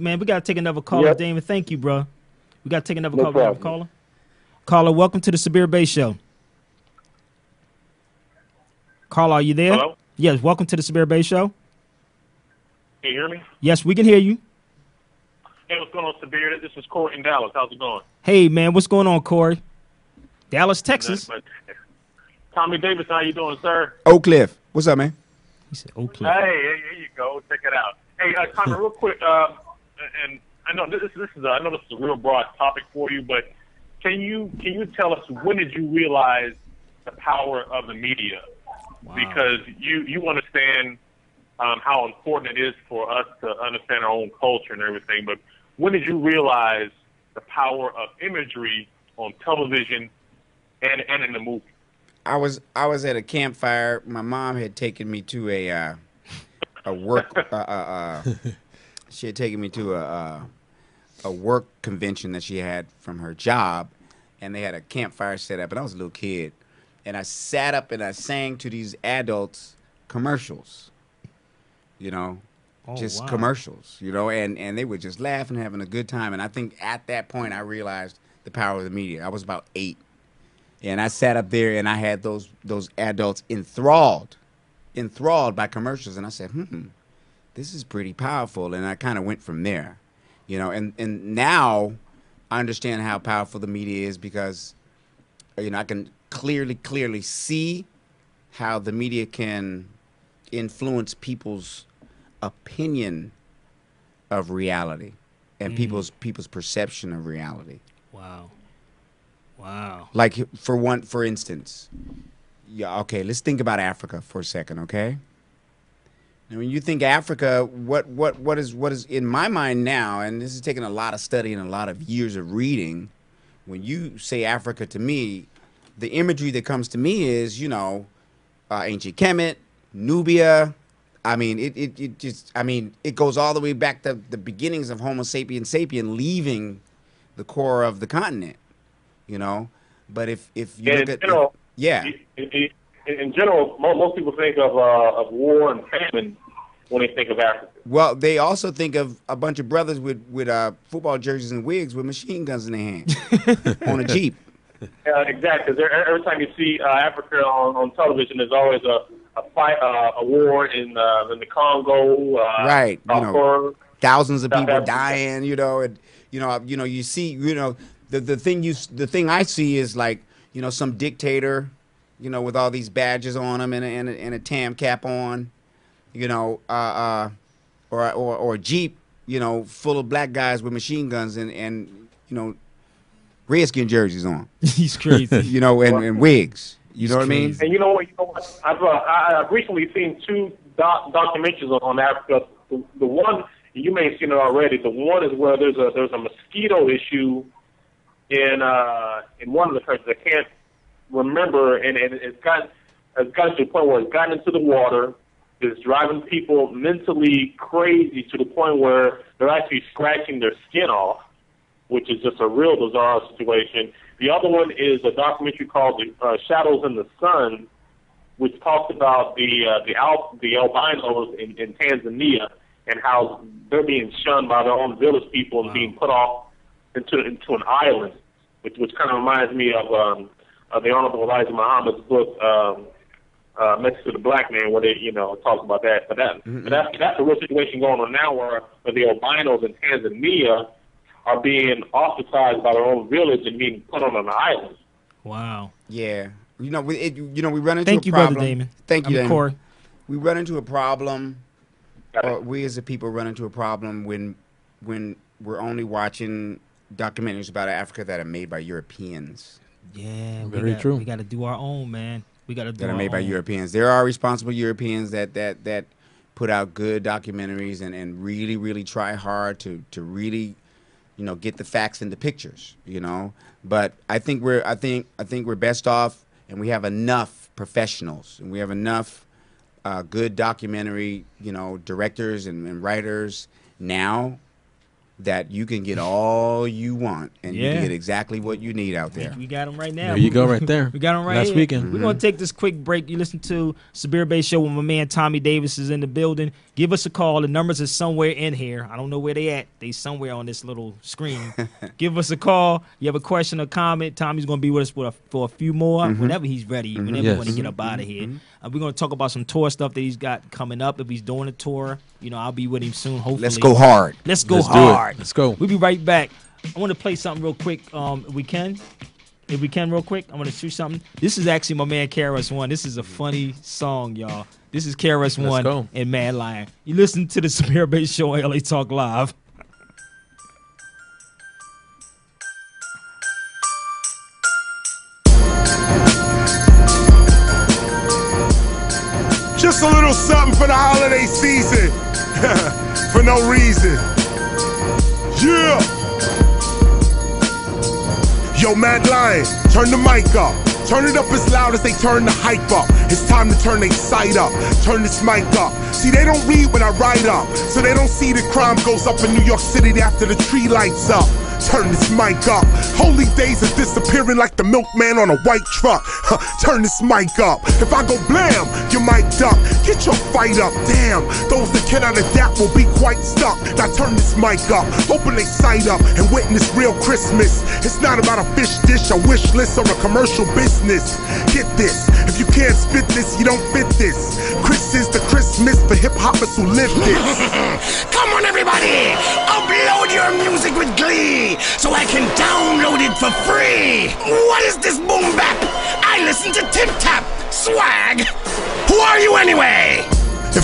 man. We gotta take another caller, Yep. Damon. Thank you, bro. We gotta take another No caller. We have a problem. Caller. Caller, welcome to the Sabir Bey Show. Caller, are you there? Hello? Yes, welcome to the Sabir Bey Show. Can you hear me? Yes, we can hear you. Hey, what's going on, Sabir? This is Corey in Dallas. How's it going? Hey, man, what's going on, Corey? Dallas, Texas. Nothing but- Tommy Davis, how you doing, sir? Oak Cliff. What's up, man? He said, Oak Hey, Cliff. hey, here you go. Check it out. Hey, uh, Tommy, real quick, uh, and I know this, this is a, I know this is a real broad topic for you, but can you can you tell us when did you realize the power of the media? Wow. Because you you understand um, how important it is for us to understand our own culture and everything, but when did you realize the power of imagery on television and and in the movie? I was I was at a campfire. My mom had taken me to a uh, a work. Uh, uh, uh, she had taken me to a uh, a work convention that she had from her job, and they had a campfire set up. And I was a little kid, and I sat up and I sang to these adults commercials. You know, Oh, just wow. commercials. You know, and and they were just laughing, having a good time. And I think at that point I realized the power of the media. I was about eight. And I sat up there and I had those those adults enthralled, enthralled by commercials. And I said, hmm, this is pretty powerful. And I kind of went from there, you know. And and now I understand how powerful the media is because, you know, I can clearly clearly see how the media can influence people's opinion of reality and mm. people's people's perception of reality. Wow. Wow. Like for one, for instance, yeah. Okay, let's think about Africa for a second. Okay. Now, when you think Africa, what what what is what is in my mind now, and this is taking a lot of study and a lot of years of reading. When you say Africa to me, the imagery that comes to me is, you know, uh, ancient Kemet, Nubia. I mean, it, it, it just, I mean, it goes all the way back to the beginnings of Homo sapien sapien leaving the core of the continent, you know. But if if you And look at general, yeah, in, in, in general, mo- most people think of uh, of war and famine when they think of Africa. well, they also think of a bunch of brothers with with uh, football jerseys and wigs with machine guns in their hands on a jeep. Uh, exactly. There, every time you see uh, Africa on, on television, there's always a a fight, uh, a war in uh, in the Congo. Uh, Right, you know. Thousands of South people Africa. dying, you know, and you know, you know, you see, you know, the the thing you the thing I see is like, you know, some dictator, you know, with all these badges on him and a, and a, and a tam cap on, you know, uh, uh, or or or a jeep, you know, full of black guys with machine guns and and you know, redskin jerseys on, He's crazy. you know, and, and wigs. You know what I mean? And you know what? You know what? I've uh, I, I've recently seen two doc- documentaries on, on Africa. The, the one you may have seen it already. The one is where there's a there's a mosquito issue in uh, in one of the countries. I can't remember, and, and it's gotten it's gotten to the point where it's gotten into the water. It's driving people mentally crazy to the point where they're actually scratching their skin off which is just a real bizarre situation. The other one is a documentary called the, uh, Shadows in the Sun, which talks about the uh, the al- the albinos in, in Tanzania and how they're being shunned by their own village people and being put off into into an island, which which kind of reminds me of um, of the Honorable Elijah Muhammad's book. Um, uh, Message to the Black Man, where they, you know, talk about that. But that, but that's that's a real situation going on now, where, where the albinos in Tanzania are being ostracized by their own village and being put on an island. wow. Yeah. You know, we it, you know we run into Thank a you, problem. brother Damon. Thank you, I'm Damon. Corey. We run into a problem or we as a people run into a problem when when we're only watching documentaries about Africa that are made by Europeans. Yeah, we Very got, true. We got to do our own, man. We got to do That are made by. Europeans. There are responsible Europeans that that that put out good documentaries and, and really really try hard to to really you know get the facts and the pictures you know but i think we're i think i think we're best off and we have enough professionals and we have enough uh, good documentary you know directors and, and writers now that you can get all you want and you can get exactly what you need out there. We got them right now. There you go, right there. We got them right Last here. weekend. We're gonna mm-hmm. take this quick break. You listen to Sabir Bey Show with my man Tommy Davis is in the building. Give us a call. The numbers are somewhere in here. I don't know where they at. They somewhere on this little screen. Give us a call. You have a question or comment. Tommy's gonna be with us for a, for a few more mm-hmm. whenever he's ready. Whenever Yes. we want to get up out of here. Mm-hmm. Uh, we're gonna talk about some tour stuff that he's got coming up. If he's doing a tour, you know, I'll be with him soon. Hopefully, Let's go hard. Let's go Let's hard. Let's go. We'll be right back. I want to play something real quick. Um, if we can, if we can, real quick. I want to shoot something. This is actually my man KRS One. This is a funny song, y'all. This is KRS One go. and Mad Lion. You listen to the Sabir Bey Show on LA Talk Live. for no reason. Yeah. Yo, Mad Lion, turn the mic up. Turn it up as loud as they turn the hype up. It's time to turn they sight up. Turn this mic up. See, they don't read when I write up. So they don't see the crime goes up in New York City after the tree lights up. Turn this mic up. Holy days are disappearing like the milkman on a white truck. Huh, Turn this mic up. If I go blam, you might duck. Get your fight up. Damn, those that cannot adapt will be quite stuck. Now turn this mic up. Open their sight up and witness real Christmas. It's not about a fish dish, a wish list, or a commercial business. Get this. You can't spit this, you don't fit this. Chris is the Christmas for hip hoppers who live this. Come on, everybody! Upload your music with Glee so I can download it for free!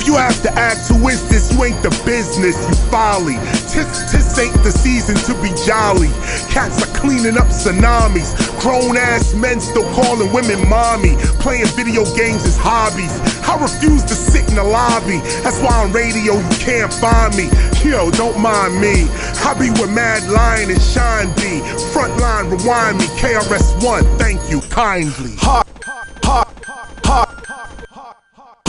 You have to ask who is this, you ain't the business, you folly. Tis, tis ain't the season to be jolly. Cats are cleaning up tsunamis. Grown ass men still calling women mommy. Playing video games as hobbies. I refuse to sit in the lobby. That's why on radio you can't find me. Yo, don't mind me. I be with Mad Lion and Shine B. Frontline, rewind me. KRS1, thank you kindly. Hark, hark, hark,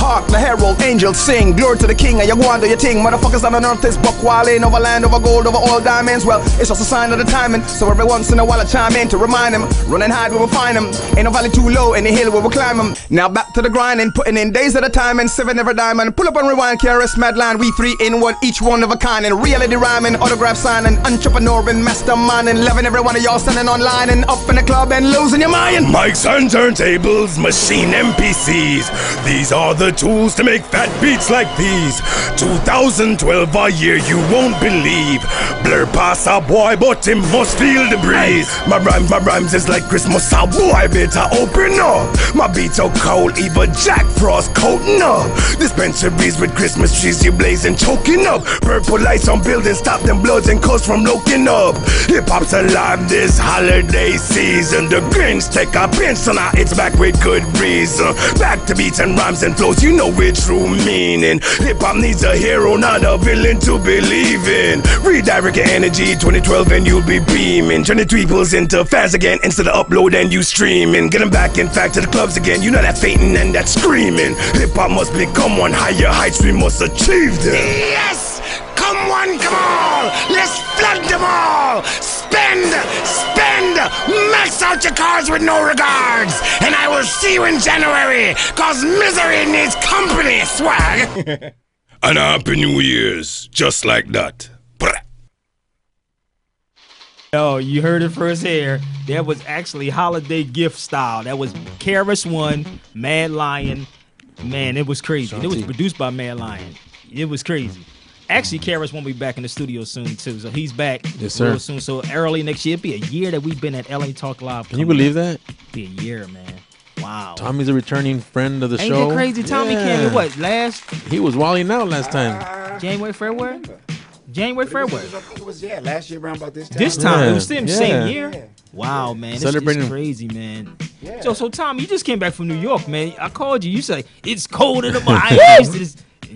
hark, the herald angels sing. Glory to the king, and you go on do your thing. Motherfuckers on the earth is buck wildin' over land, over gold, over all diamonds. Well, it's just a sign of the timing. So every once in a while I chime in to remind him. Running high, we will find him. Ain't no valley too low, any hill we will climb him. Now back to the grinding, putting in days at a time and seven every diamond. Pull up and rewind, KRS Mad Lion. We three in one, each one of a kind. And reality rhyming, autograph signing, entrepreneur and mastermind. And loving every one of y'all standing online and up in the club and losing your mind. Mics and turntables, machine MPCs. These are the tools to make fat beats like these. 2012, a year you won't believe. Blur past a boy, but him must feel the breeze. My rhymes, my rhymes is like Christmas, a boy better open up. My beats are cold, even Jack Frost coating up. Dispensaries with Christmas trees, you blazing, choking up. Purple lights on buildings, stop them bloods and coast from looking up. Hip hop's alive this holiday season. The Grinch take a pinch, so now it's back with good reason. Back to beats and rhymes and flows, you know its true meaning. Hip hop needs a hero, not a villain to believe in. Redirect your energy 2012 and you'll be beaming. Turn the peoples into fans again instead of upload and you streaming. Get them back, in fact, to the clubs again. You know that fainting and that screaming. Hip hop must become one higher heights, we must achieve them. Yes! Come on, come on! Let's flood them all! Spend, spend, max out your cards with no regards! And I will see you in January, cause misery needs company, swag! and happy New Year's, just like that. Brr. Yo, you heard it first here. That was actually holiday gift style. That was KRS One, Mad Lion. Man, it was crazy. And it was produced by Mad Lion. It was crazy. Actually, KRS One will be back in the studio soon too. So he's back Yes, sir. real soon. So early next year, it'll be a year that we've been at LA Talk Live. Can you believe that? Be a year, man. Wow. Tommy's a returning friend of the Ain't show. that crazy? Tommy came in what last He was walling out last time. January, February? January, February. It was yeah, last year around about this time. This time it was still the yeah. same year. Wow, man, it's, it's Celebrating- crazy, man. Yeah. So, so Tom, you just came back from New York, man. I called you. You say it's cold in the I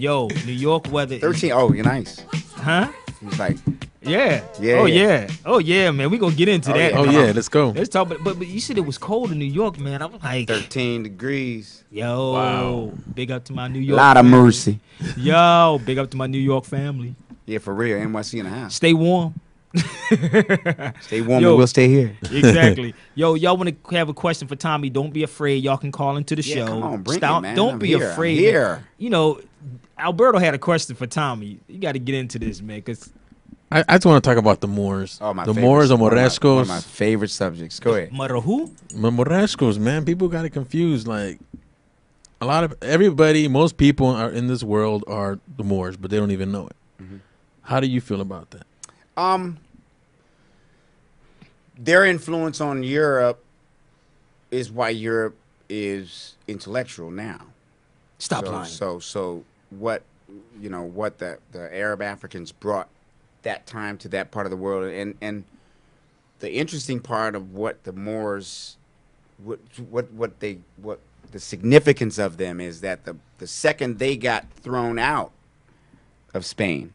ain't used to this. Yo, New York weather. Thirteen. Oh, you're nice. Huh? He's like, Yeah. Yeah, Oh yeah. yeah. Oh yeah, man. We gonna get into Oh, that. yeah. Oh yeah, let's go. Let's talk. But, but but you said it was cold in New York, man. I was like, 13 degrees. yo, Wow. big up to my New A York. lot of mercy. Yo, big up to my New York family. Yeah, for real. NYC in a house. Stay warm. Stay warm, Yo. and we'll stay here. exactly. Yo, y'all want to have a question for Tommy? Don't be afraid. Y'all can call into the Yeah, show. come on, bring it, man. Don't I'm be here. I'm afraid. here. You know, Alberto had a question for Tommy. You got to get into this, man, because I, I just want to talk about the Moors. Oh my the favorite- Moors or one of my- One of my favorite subjects. Go ahead. Mother who? My Moriscos, man. People got it confused. Like a lot of everybody, most people are in this world are the Moors, but they don't even know it. Mm-hmm. How do you feel about that? Um, their influence on Europe is why Europe is intellectual now. Stop so, lying. So, so what, you know, what the the Arab Africans brought that time to that part of the world, and and the interesting part of what the Moors, what what what they what the significance of them is that the the second they got thrown out of Spain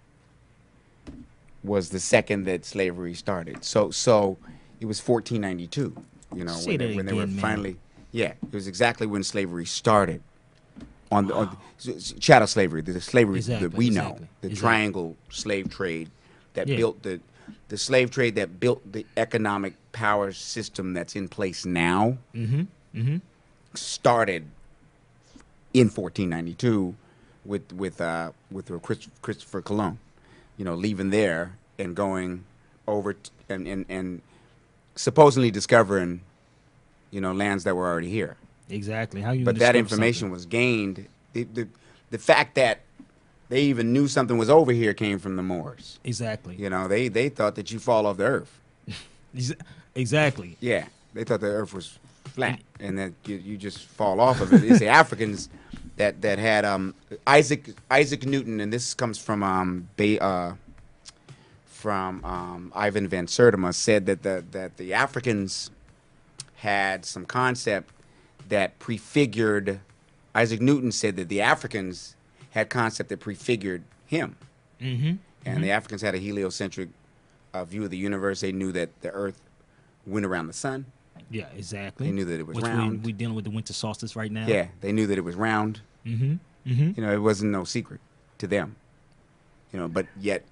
was the second that slavery started. So so it was 1492. You know Say when, they, when they were man. finally yeah it was exactly when slavery started on the on the, chattel slavery the slavery Exactly, that we know exactly, the exactly. triangle slave trade that Yeah. built the the slave trade that built the economic power system that's in place now Mm-hmm. Mm-hmm. started in 1492 with with uh, with uh, Christopher Colon, you know, leaving there and going over t- and, and and supposedly discovering, you know, lands that were already here. Exactly. How you? But that information something? was gained. The, the the fact that they even knew something was over here came from the Moors. Exactly. You know, they they thought that you fall off the earth. Exactly. Yeah, they thought the Earth was flat, and that you, you just fall off of it. It's the Africans that that had um, Isaac Isaac Newton, and this comes from um, ba- uh, from um, Ivan van Sertima, said that the that the Africans had some concept that prefigured. Isaac Newton said that the Africans had concept that prefigured him, Mm-hmm. and the Africans had a heliocentric uh, view of the universe. They knew that the Earth went around the sun. Yeah. Exactly. They knew that it was Which round. We, we dealing with the winter solstice right now. Yeah, they knew that it was round. Mm-hmm. Mm-hmm. You know, it wasn't no secret to them. You know, but yet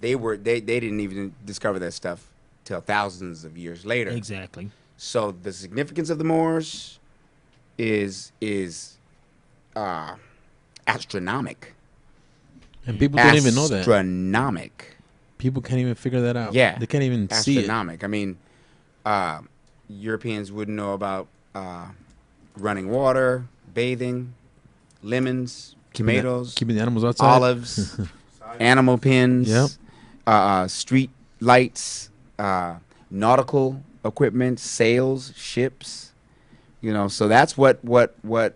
they were they, they didn't even discover that stuff till thousands of years later. Exactly. So the significance of the Moors is is uh astronomic. And people don't even know that. Astronomic. People can't even figure that out. Yeah. They can't even see it. astronomic. I mean, uh, Europeans wouldn't know about uh, running water, bathing, lemons, Keeping the- tomatoes, Keeping the animals outside. olives, animal pins, Yep. uh, uh, street lights, uh, nautical equipment, sails, ships. You know, so that's what what what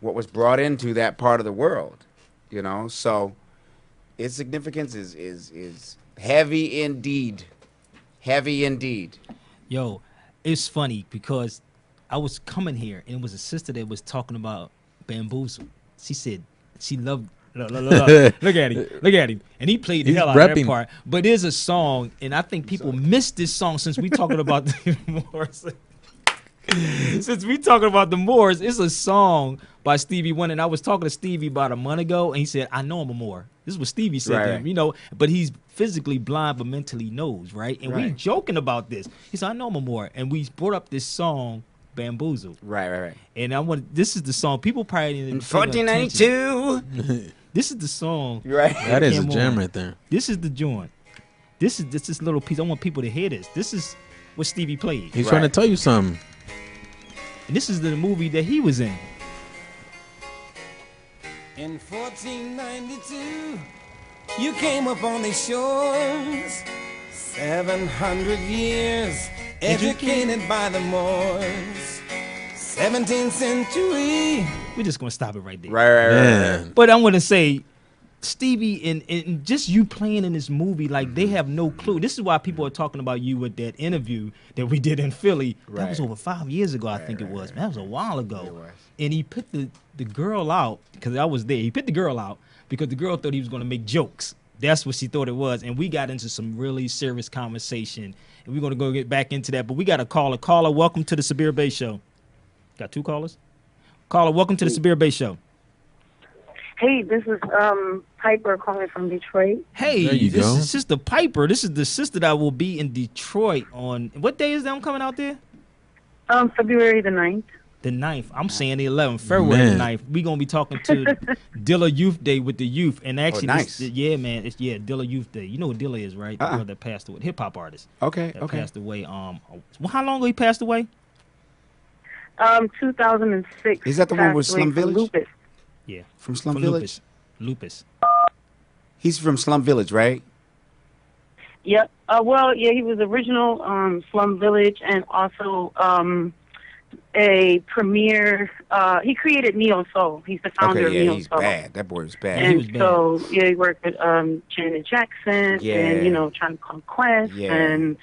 what was brought into that part of the world. You know, so its significance is is is heavy indeed, heavy indeed. Yo, it's funny because I was coming here and it was a sister that was talking about bamboozle. She said she loved. Look, look, look, look. At him. Look at him. And he played the He's hell out of that part. But there's a song, and I think people missed this song since we talking about the Moors. since we talking about the Moors, it's a song by Stevie Wonder. And I was talking to Stevie about a month ago, and he said, I know I'm a Moor. This is what Stevie said Right, to him, you know, but he's physically blind but mentally knows, right? And we joking about this. He said, I know I'm. And we brought up this song, Bamboozle. Right, right, right. And I want this is the song. People probably didn't In pay attention. 1492. This is the song. You're right. That is a Come gem on. right there. This is the joint. This is this this little piece. I want people to hear this. This is what Stevie played. He's trying to tell you something. And this is the movie that he was in. In 1492, you came up on these shores. 700 years educated by the Moors. 17th century. We're just gonna stop it right there. Right, right, right, right. Man. But I'm gonna say, Stevie and, and just you playing in this movie, like they have no clue. This is why people are talking about you with that interview that we did in Philly. That was over five years ago, I think it was. Man, that was a while ago. And he put the the girl out because I was there. He put the girl out because the girl thought he was gonna make jokes. That's what she thought it was, and we got into some really serious conversation. And we're gonna go get back into that. But we got a caller. Caller, welcome to the Sabir Bey Show. Got two callers. Caller, welcome to the Sabir Bey Show. Hey, this is um Piper calling from Detroit. Hey, There you this go. is Sister Piper. This is the sister that will be in Detroit on what day is that I'm coming out there? Um, February the 9th. The 9th. I'm saying the 11th, February Man. the 9th. We're going to be talking to Dilla Youth Day with the youth. And actually, nice. this, yeah, man. It's, yeah, Dilla Youth Day. You know what Dilla is, right? The Uh-uh. girl that passed away. Hip hop artist. Okay, That okay. passed away. Um, well, How long ago he passed away? Um, 2006. Is that the one with passed away Slum Village? Lupus. Yeah. From Slum From Village? Lupus. Lupus. He's from Slum Village, right? Yep. Uh, well, yeah, he was original um, Slum Village and also um, a premier. Uh, he created Neo Soul. He's the founder Okay, of yeah, Neo he's Soul. bad. That boy is bad. he And was bad. so, yeah, he worked with um, Janet Jackson Yeah. and, you know, Tribe Called Quest Yeah. and,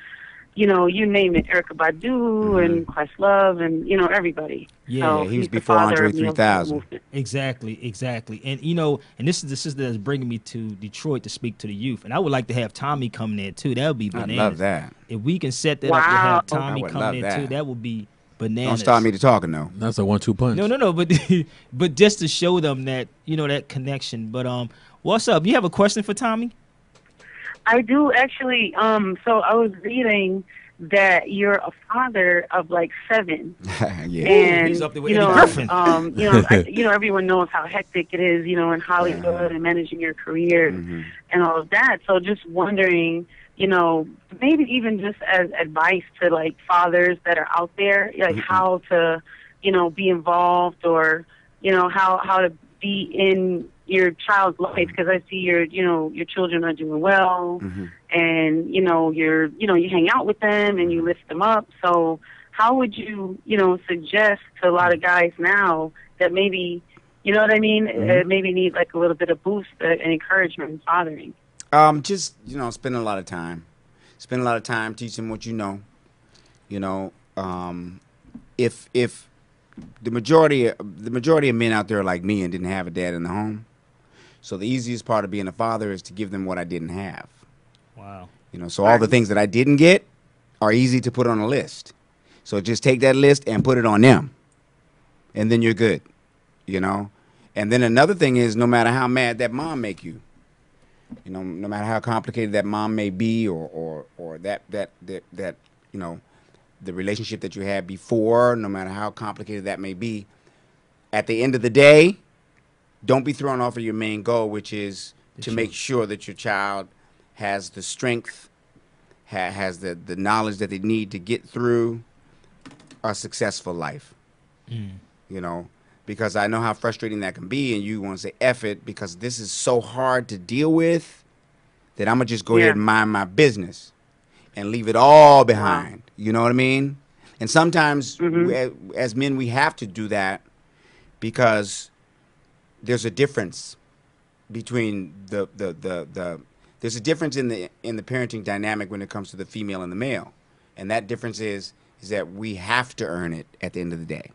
you know, you name it, Erykah Badu and Questlove and, you know, everybody. Yeah, so Mm-hmm. he was before Andre of Neo Soul 3000. Exactly, exactly. And you know, and this is the sister that's bringing me to Detroit to speak to the youth. And I would like to have Tommy come there too. That would be bananas. I love that. If we can set that up to have Tommy would come love there too, that. that would be bananas. Don't stop me to talking though. That's a one-two punch. No, no, no. But but just to show them that you know that connection. But um, what's up? You have a question for Tommy? I do actually. Um, so I was reading that you're a father of like seven, yeah. and he's up there with you know, Griffin. um, you know, I, you know, everyone knows how hectic it is, you know, in Hollywood and managing your career Mhm. and all of that. So just wondering, you know, maybe even just as advice to like fathers that are out there, like how to, you know, be involved or, you know, how how to be in your child's life because I see your, you know, your children are doing well Mhm. and you know you're you know you hang out with them and you lift them up so how would you you know suggest to a lot of guys now that maybe you know what i mean uh, maybe need like a little bit of boost uh, and encouragement in fathering Um, just you know, spend a lot of time. Spend a lot of time teaching what you know. You know, um, if if the majority of, the majority of men out there are like me and didn't have a dad in the home, so the easiest part of being a father is to give them what I didn't have. Wow. You know, so all the things that I didn't get are easy to put on a list. So just take that list and put it on them, and then you're good. You know, and then another thing is, no matter how mad that mom make you, you know, no matter how complicated that mom may be, or or or that that that that you know, the relationship that you had before, no matter how complicated that may be, at the end of the day, don't be thrown off of your main goal, which is to make sure that your child has the strength, ha- has the the knowledge that they need to get through a successful life. Mm. You know, because I know how frustrating that can be, and you want to say "eff it" because this is so hard to deal with that I'm gonna just go Yeah. ahead and mind my business and leave it all behind. You know what I mean? And sometimes, mm-hmm. we, as men, we have to do that because there's a difference between the, the, the, the there's a difference in the in the parenting dynamic when it comes to the female and the male, and that difference is is that we have to earn it at the end of the day.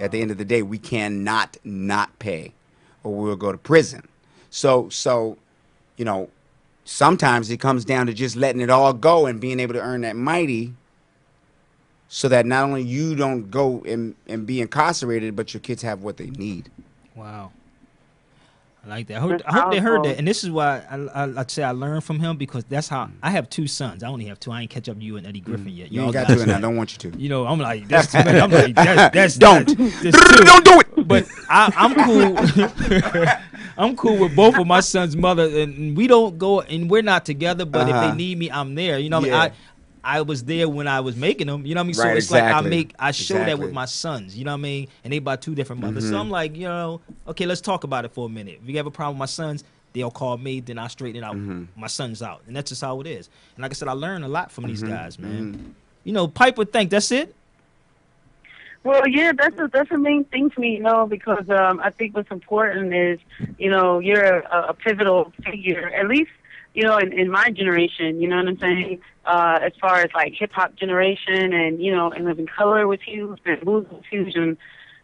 At the end of the day, we cannot not pay, or we'll go to prison. So so, you know, sometimes it comes down to just letting it all go and being able to earn that mighty so that not only you don't go and, and be incarcerated, but your kids have what they need. Wow. I like that. I hope, I hope they heard that. And this is why I, I, I'd say I learned from him because that's how I have two sons. I only have two. I ain't catch up to you and Eddie Griffin yet. Mm. You Y'all ain't got guys- to, and I don't want you to. You know, I'm like, that's too many. I'm like, that's, that's Don't. That's, that's. Don't do it. But I, I'm cool. I'm cool with both of my son's mother, and we don't go, and we're not together. But if Uh-huh. they need me, I'm there. You know, Yeah. I I was there when I was making them. You know what I mean? So Right, it's like I make I show that with my sons. You know what I mean? And they by two different mothers. Mm-hmm. So I'm like, you know, okay, let's talk about it for a minute. If you have a problem with my sons, they'll call me. Then I straighten it out. Mm-hmm. My son's out, and that's just how it is. And like I said, I learned a lot from these Mm-hmm. guys, man. You know, Piper think that's it. Well, yeah, that's a, that's the main thing for me, you know, because um, I think what's important is, you know, you're a, a pivotal figure, at least, you know, in, in my generation, you know what I'm saying? Uh, as far as like hip hop generation and, you know, and Living Color was huge and Blues was huge and,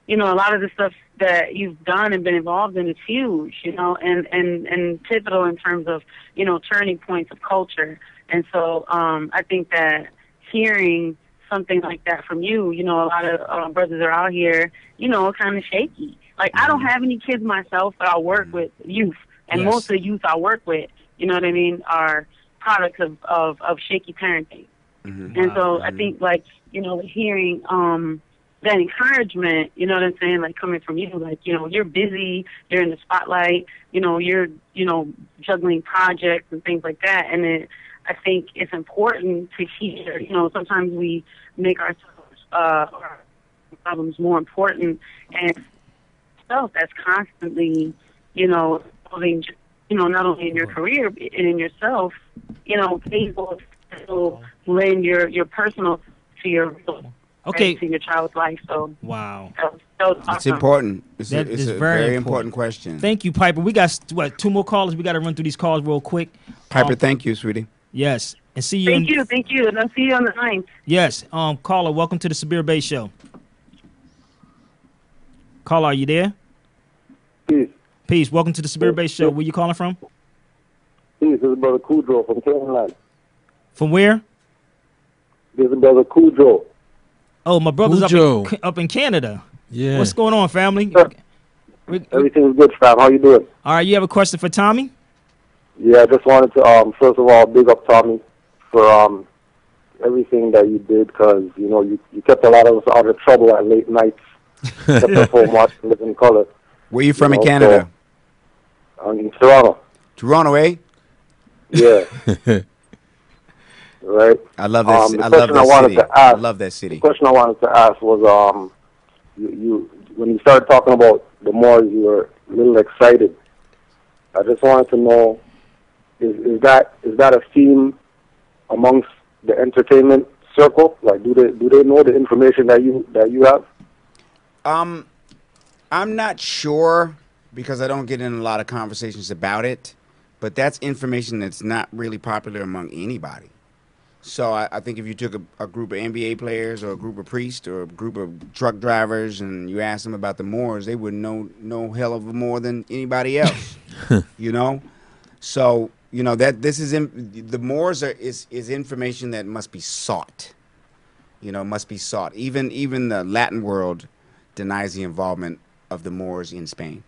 you know, a lot of the stuff that you've done and been involved in is huge, you know, and, and, and pivotal in terms of, you know, turning points of culture. And so um, I think that hearing something like that from you. You know, a lot of uh, brothers are out here, you know, kind of shaky. Like I don't have any kids myself, but I work with youth, and Yes. most of the youth I work with, you know what I mean, are products of of, of shaky parenting. And so I think like, you know, hearing um that encouragement, you know what I'm saying, like coming from you, like, you know, you're busy, you're in the spotlight, you know, you're, you know, juggling projects and things like that. And it, I think it's important to hear, you know, sometimes we make ourselves, uh, our problems more important and stuff that's constantly, you know, you know, not only in your career and in yourself, you know, able to lend your, your personal to your Okay. to your child's life. So Wow. that was, that It's important. It's, That a, it's is a very very, important. important. question. Thank you, Piper. We got what two more callers. We got to run through these calls real quick. Piper, Um, thank you, sweetie. Yes, and see you. Thank in, you, thank you, and I'll see you on the ninth. Yes, um, caller, welcome to the Sabir Bey Show. Caller, are you there? Peace. Peace. Welcome to the Sabir Bey's Show. Where you calling from? Peace. This is Brother Kudrow from Canaanland. From where? This is Brother Kudrow. Oh, my brother's up in, up in Canada. Yeah. What's going on, family? We- Everything's good, fam. How you doing? all right, you have a question for Tommy? Yeah, I just wanted to, um, first of all, big up Tommy for um, everything that you did because, you know, you, you kept a lot of us out of trouble at late nights. kept us home watching Living Color. Where you from in Also, Canada? Um, in Toronto. Toronto, eh? Yeah. right? I love that. Um, ci- I love I city. to I love that The question I wanted to ask was, um, you, you when you started talking about the Moors, you were a little excited. I just wanted to know, is, is that is that a theme amongst the entertainment circle? Like, do they do they know the information that you that you have? Um, I'm not sure because I don't get in a lot of conversations about it, but that's information that's not really popular among anybody. So I, I think if you took a, a group of NBA players or a group of priests or a group of truck drivers and you asked them about the Moors, they wouldn't know no hell of a more than anybody else. you know, so you know that this is in, the Moors are is is information that must be sought. You know, must be sought. Even even the Latin world denies the involvement of the Moors in Spain.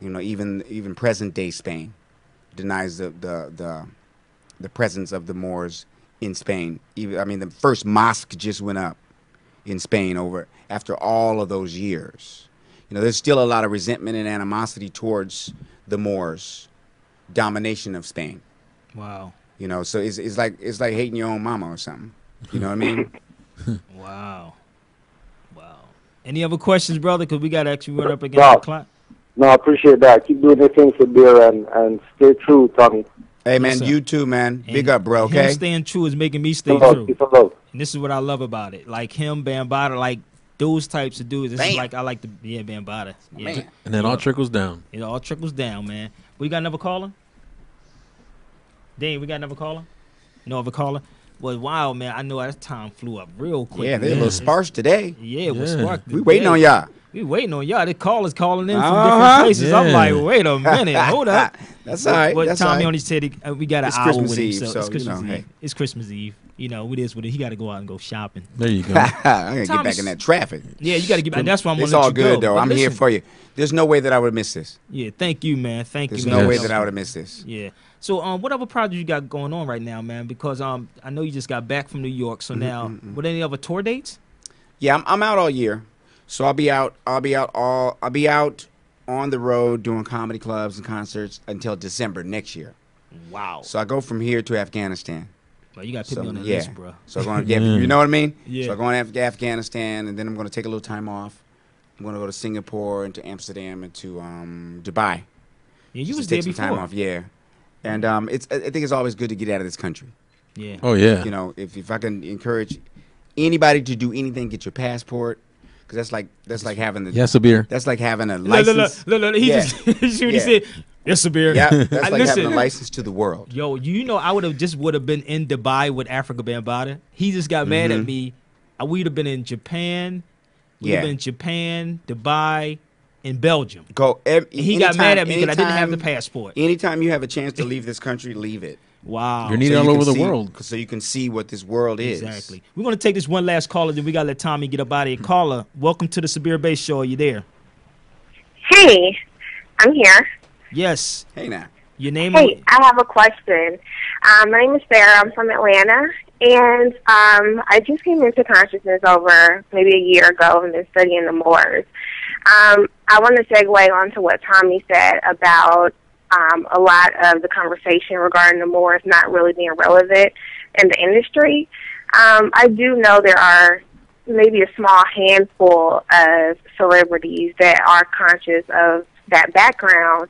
You know, even even present day Spain denies the the the, the presence of the Moors in Spain. Even I mean, the first mosque just went up in Spain over after all of those years. You know, there's still a lot of resentment and animosity towards the Moors' domination of Spain. Wow. You know, so it's, it's like it's like hating your own mama or something. You know what I mean? Wow. Wow. Any other questions, brother? Because we got to actually run up against Wow. the clock. No, I appreciate that. Keep doing the things for beer and and stay true, Tommy. Hey man, sir. you too, man. Big up, bro. Him Okay. staying true is making me stay and true. Peace and this is what I love about it. Like him, Bambaataa, like those types of dudes. This is like I like the yeah, Bambaataa. Yeah. Man. And then all trickles down. It all trickles down, man. We got another caller? Dane, we got another caller? No other caller? Well, wow, man. I know that time flew up real quick. Yeah, they're a little sparse today. Yeah, it was Yeah. sparked. We waiting on y'all. We waiting on y'all. The callers calling in from Uh-huh. different places. I'm like, wait a minute, hold up. That's all right. But That's Tommy all right. only said he, uh, we got an It's hour Christmas with him, Eve, so, so, it's you Christmas know, Eve. hey. It's Christmas Eve. You know, it is what it. He got to go out and go shopping. There you go. I'm gonna get back in that traffic. Yeah, you got to get back. That's why I'm It's gonna let all you good go. though. But I'm here for you. There's no way that I would have missed this. Yeah, thank you, man. Thank There's you. There's no man. way that I would have missed this. Yeah. So, um, what other projects you got going on right now, man? Because um, I know you just got back from New York. Mm-hmm, So now, what any other tour dates? Yeah, I'm, I'm out all year, so I'll be out. I'll be out all. I'll be out on the road doing comedy clubs and concerts until December next year. Wow. So I go from here to Afghanistan. Well, you got to put So, me on that yeah. list, bro. So I'm going to you know what I mean? Yeah. So I'm going to Af- Afghanistan, and then I'm going to take a little time off. I'm going to go to Singapore and to Amsterdam and to um, Dubai. Yeah, you Just was to there take some before. time off. Yeah, and um, it's. I I think it's always good to get out of this country. Yeah. Oh yeah. You know, if, if I can encourage anybody to do anything, get your passport, because that's like that's like having the Yes, a beer. that's like having a Look, look, look, look, look, He Yeah. just see what he Yeah. said. Yes, a beer. Yeah, that's like listen, having a license to the world. Yo, you know, I would have just would have been in Dubai with Afrika Bambaataa. He just got mad at Mhm. me. Uh, We'd have been in Japan. We'd Yeah. have been in Japan, Dubai, and Belgium. Go. Ev- And he got mad at me because I didn't have the passport. Anytime you have a chance to leave this country, leave it. Wow. You're needed So all you over the see- world. So you can see what this world is. Exactly. We're gonna take this one last caller, then we gotta let Tommy get up out of here. Caller, welcome to the Sabir Bey's Show. Are you there? Hey, I'm here. Yes. Hey now. Your name? Hey, I have a question. Um, my name is Sarah. I'm from Atlanta, and um, I just came into consciousness over maybe a year ago and been studying the Moors. Um, I want to segue onto what Tommy said about um, a lot of the conversation regarding the Moors not really being relevant in the industry. Um, I do know there are maybe a small handful of celebrities that are conscious of that background.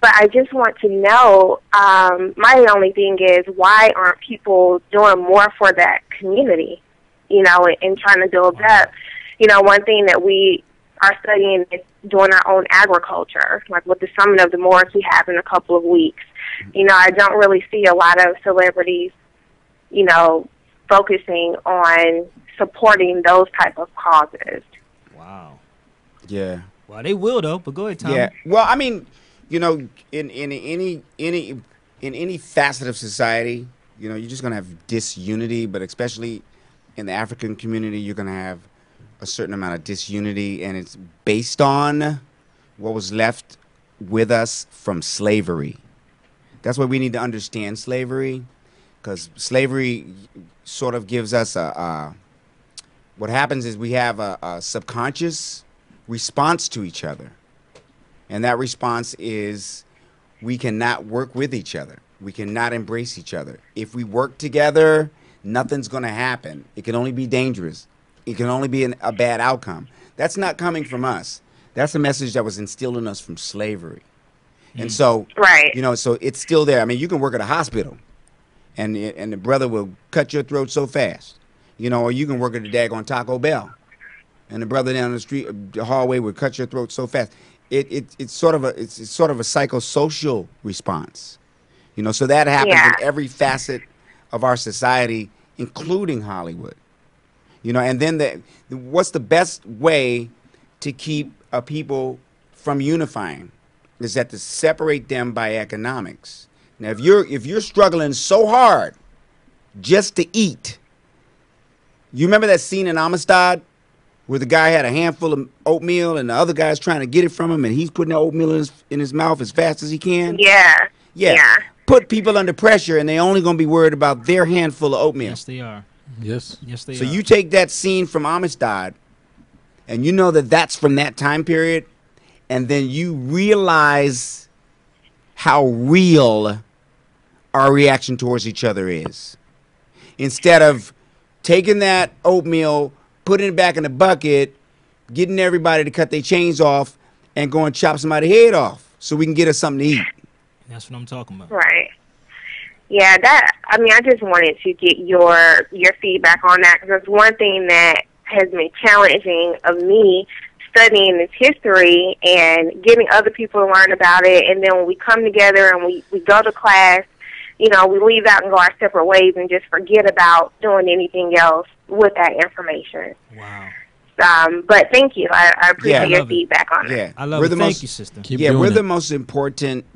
But I just want to know, um, my only thing is why aren't people doing more for that community, you know, and, and trying to build up. You know, one thing that we are studying is doing our own agriculture, like with the summit of the Moors we have in a couple of weeks. You know, I don't really see a lot of celebrities, you know, focusing on supporting those type of causes. Wow. Yeah. Well, they will though. But go ahead, Tom. Yeah. Well, I mean, you know, in in any any in any facet of society, you know, you're just gonna have disunity, but especially in the African community, you're gonna have a certain amount of disunity, and it's based on what was left with us from slavery. That's why we need to understand slavery, because slavery sort of gives us a. a what happens is we have a, a subconscious response to each other. And that response is we cannot work with each other. We cannot embrace each other. If we work together, nothing's going to happen. It can only be dangerous. It can only be an, a bad outcome. That's not coming from us. That's a message that was instilled in us from slavery. And mm. so, Right. you know, so it's still there. I mean, you can work at a hospital, and and the brother will cut your throat so fast, you know, or you can work at a daggone Taco Bell, and the brother down the street, the hallway will cut your throat so fast. It, it it's sort of a it's, it's sort of a psychosocial response, you know. So that happens Yeah. in every facet of our society, including Hollywood, you know. And then the what's the best way to keep a people from unifying is that to separate them by economics. Now, if you're if you're struggling so hard just to eat, you remember that scene in Amistad where the guy had a handful of oatmeal and the other guy's trying to get it from him and he's putting the oatmeal in his, in his mouth as fast as he can? Yeah. Yeah. Yeah. Put people under pressure and they're only going to be worried about their handful of oatmeal. Yes, they are. Yes. Yes, they So are. you take that scene from Amistad, and you know that that's from that time period, and then you realize how real our reaction towards each other is. Instead of taking that oatmeal, putting it back in the bucket, getting everybody to cut their chains off, and go and chop somebody's head off so we can get us something to eat. That's what I'm talking about. Right. Yeah, that. I mean, I just wanted to get your your feedback on that because it's one thing that has been challenging of me studying this history and getting other people to learn about it. And then when we come together and we we go to class, you know, we leave out and go our separate ways and just forget about doing anything else with that information. Wow. Um, but thank you. I, I appreciate I your love it. feedback on it. Yeah, I love we're it. the Thank most, you, sister. Keep yeah, doing we're it. the most important.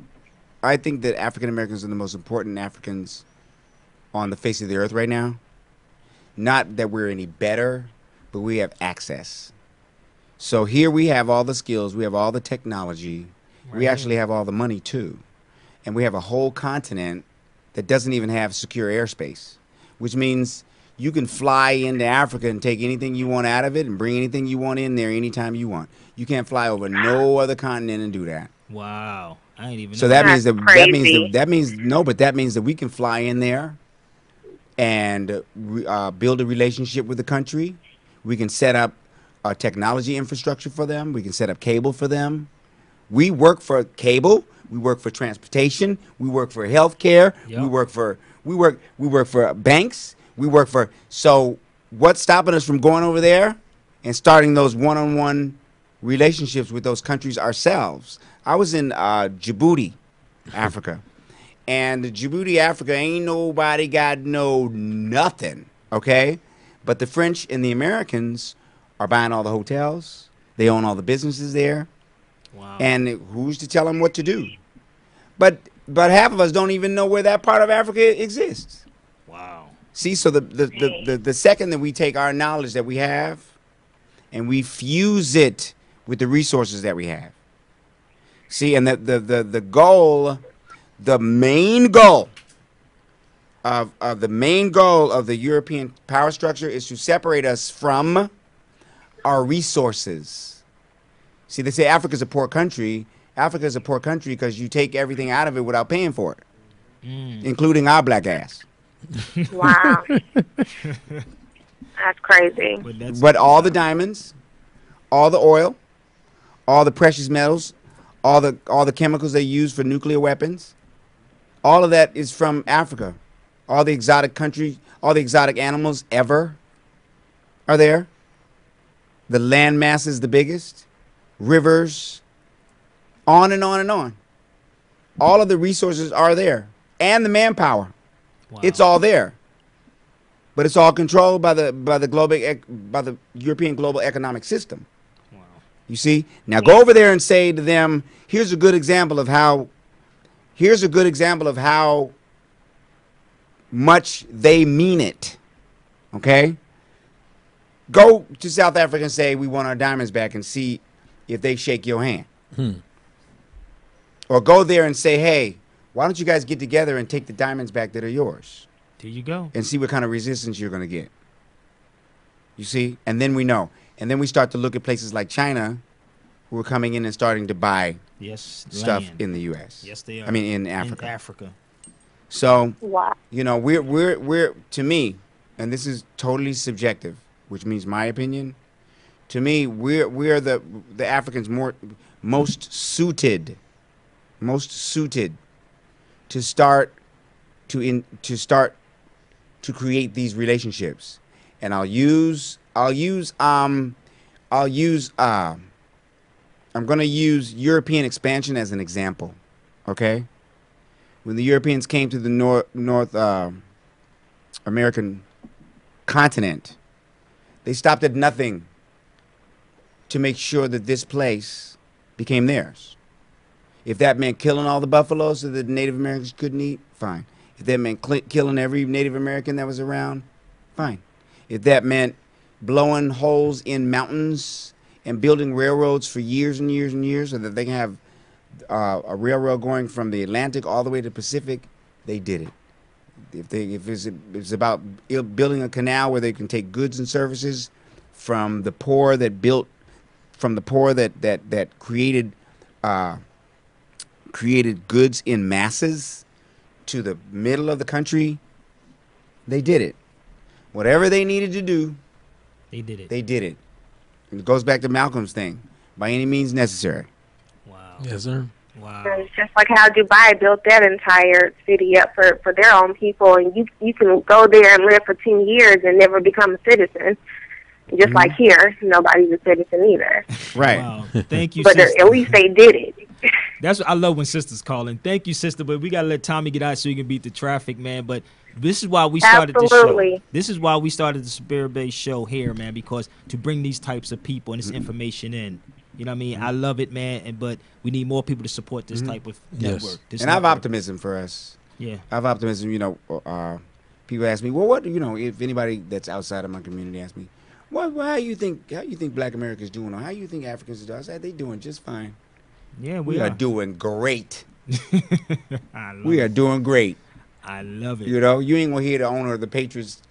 I think that African Americans are the most important Africans on the face of the earth right now. Not that we're any better, but we have access. So here we have all the skills, we have all the technology, we actually have all the money too, and we have a whole continent that doesn't even have secure airspace, which means you can fly into Africa and take anything you want out of it and bring anything you want in there anytime you want. You can't fly over no other continent and do that. Wow. I ain't even. So know that means that that means that, that means no, but that means that we can fly in there and uh, uh, build a relationship with the country. We can set up a technology infrastructure for them. We can set up cable for them. We work for cable. We work for transportation. We work for healthcare. Yep. We work for we work we work for banks. We work for so what's stopping us from going over there and starting those one-on-one relationships with those countries ourselves? I was in uh, Djibouti, Africa, and Djibouti, Africa ain't nobody got no nothing, okay? But the French and the Americans are buying all the hotels. They own all the businesses there. Wow. And who's to tell them what to do? But but half of us don't even know where that part of Africa exists. Wow. See, so the the, the, the, the second that we take our knowledge that we have and we fuse it with the resources that we have. See, and the the the, the goal, the main goal of, of the main goal of the European power structure is to separate us from our resources. See, they say Africa's a poor country. Africa is a poor country because you take everything out of it without paying for it, mm. including our black ass. Wow. That's crazy. But that's But all the diamonds, all the oil, all the precious metals, all the all the chemicals they use for nuclear weapons, all of that is from Africa. All the exotic country, all the exotic animals ever are there. The land mass is the biggest, rivers, on and on and on. All of the resources are there, and the manpower. wow. It's all there. But it's all controlled by the by the global by the European global economic system. You see? Now go over there and say to them, here's a good example of how here's a good example of how much they mean it. Okay? Go to South Africa and say we want our diamonds back and see if they shake your hand. Hmm. Or go there and say, "Hey, why don't you guys get together and take the diamonds back that are yours?" There you go. and see what kind of resistance you're going to get. You see? And then we know. And then we start to look at places like China who are coming in and starting to buy Yes. stuff land. in the US. Yes, they are. I mean in In Africa. Africa. So, Wow. you know, we're we're we're to me, and this is totally subjective, which means my opinion. To me, we're we're the the Africans more most suited, most suited to start to in to start to create these relationships. And I'll use I'll use um I'll use uh, I'm gonna use European expansion as an example. Okay? when the Europeans came to the North North uh, American continent, they stopped at nothing to make sure that this place became theirs. If that meant killing all the buffaloes so that Native Americans couldn't eat, fine. If that meant killing every Native American that was around, fine. If that meant blowing holes in mountains and building railroads for years and years and years so that they can have uh, a railroad going from the Atlantic all the way to the Pacific, they did it. If they if it's, it's about building a canal where they can take goods and services from the poor that built from the poor that that that created uh, created goods in masses to the middle of the country, they did it. Whatever they needed to do, They did it. they did it. It goes back to Malcolm's thing. By any means necessary. wow. Yes, sir. Wow. It's just like how Dubai built that entire city up for for their own people, and you you can go there and live for ten years and never become a citizen. Just mm-hmm. like here, nobody's a citizen either. Right. Wow. Thank you, but sister. at least they did it. That's what I love when sisters calling. Thank you, sister. But we gotta let Tommy get out so he can beat the traffic, man. But this is why we started the show. This is why we started the Sabir Bey Show here, man, because to bring these types of people and this information in. You know what I mean? I love it, man. And but we need more people to support this type of Yes. network. This and I have optimism for us. Yeah. I have optimism. You know, uh, people ask me, well, what you know, if anybody that's outside of my community asks me, what, what how you think how you think Black Americans doing, or how you think Africans are doing? I said they doing just fine. Yeah, We, we, are. doing great. I love We it. are doing great. I love it. You know, you ain't gonna hear the owner of the Patriots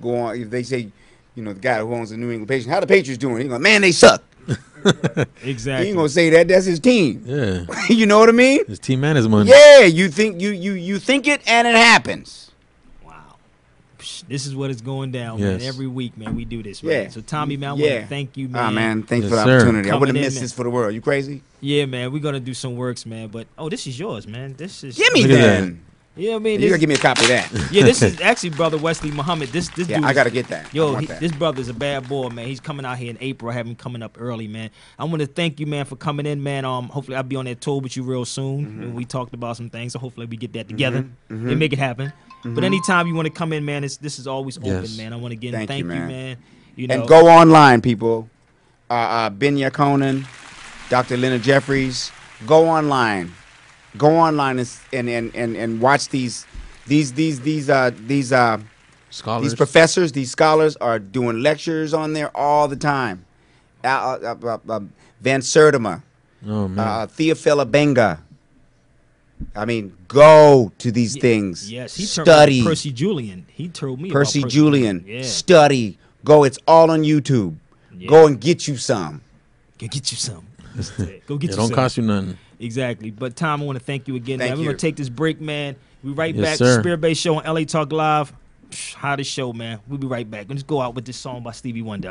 go on if they say, you know, the guy who owns the New England Patriots, how the Patriots doing? He's going, man, they suck. He exactly. ain't gonna say that. That's his team. Yeah. you know what I mean? His team man is money. Yeah, you think you you you think it and it happens. Wow. Psh, This is what is going down, man. Every week, man, we do this, right? Yeah. So Tommy, man, Yeah. thank you, man. Ah man, thanks Yes, for the sir. opportunity. I wouldn't in, miss this for the world. You crazy? Yeah, man, we're gonna do some works, man. But oh, this is yours, man. This is Give me Look at then. Yeah, I mean, You gotta give me a copy of that. yeah, this is actually brother Wesley Muhammad. This this Yeah, dude I gotta get that. Yo, want he, that. this brother's a bad boy, man. He's coming out here in April. I have him coming up early, man. I want to thank you, man, for coming in, man. Um, hopefully I'll be on that tour with you real soon. Mm-hmm. And we talked about some things, so hopefully we get that together and make it happen. But anytime you want to come in, man, it's, this is always open, Yes. man. I want to again Thank thank, you, you, man. man. You know, and go online, people. Uh, uh, Ben Jochannan, Dr. Leonard Jeffries. Go online go online and and and and, and watch these these these these uh these uh Scholars. these professors, these scholars are doing lectures on there all the time. Uh, uh, uh, uh, Van Sertima, oh man. uh, Theophile Obenga. I mean, go to these things. Yes, he turned study. Percy Julian. He told me about Percy Percy Julian. Yeah, Study. Go. It's all on YouTube. Yeah. Go and get you some. go get you some. go get it you don't some. cost you nothing. Exactly. But Tom, I want to thank you again. Thank man. We're you. gonna take this break, man. We right Yes, back. sir. Sabir Bey Show on LA Talk Live. Psh, Hottest show, man. We'll be right back. Let's go out with this song by Stevie Wonder.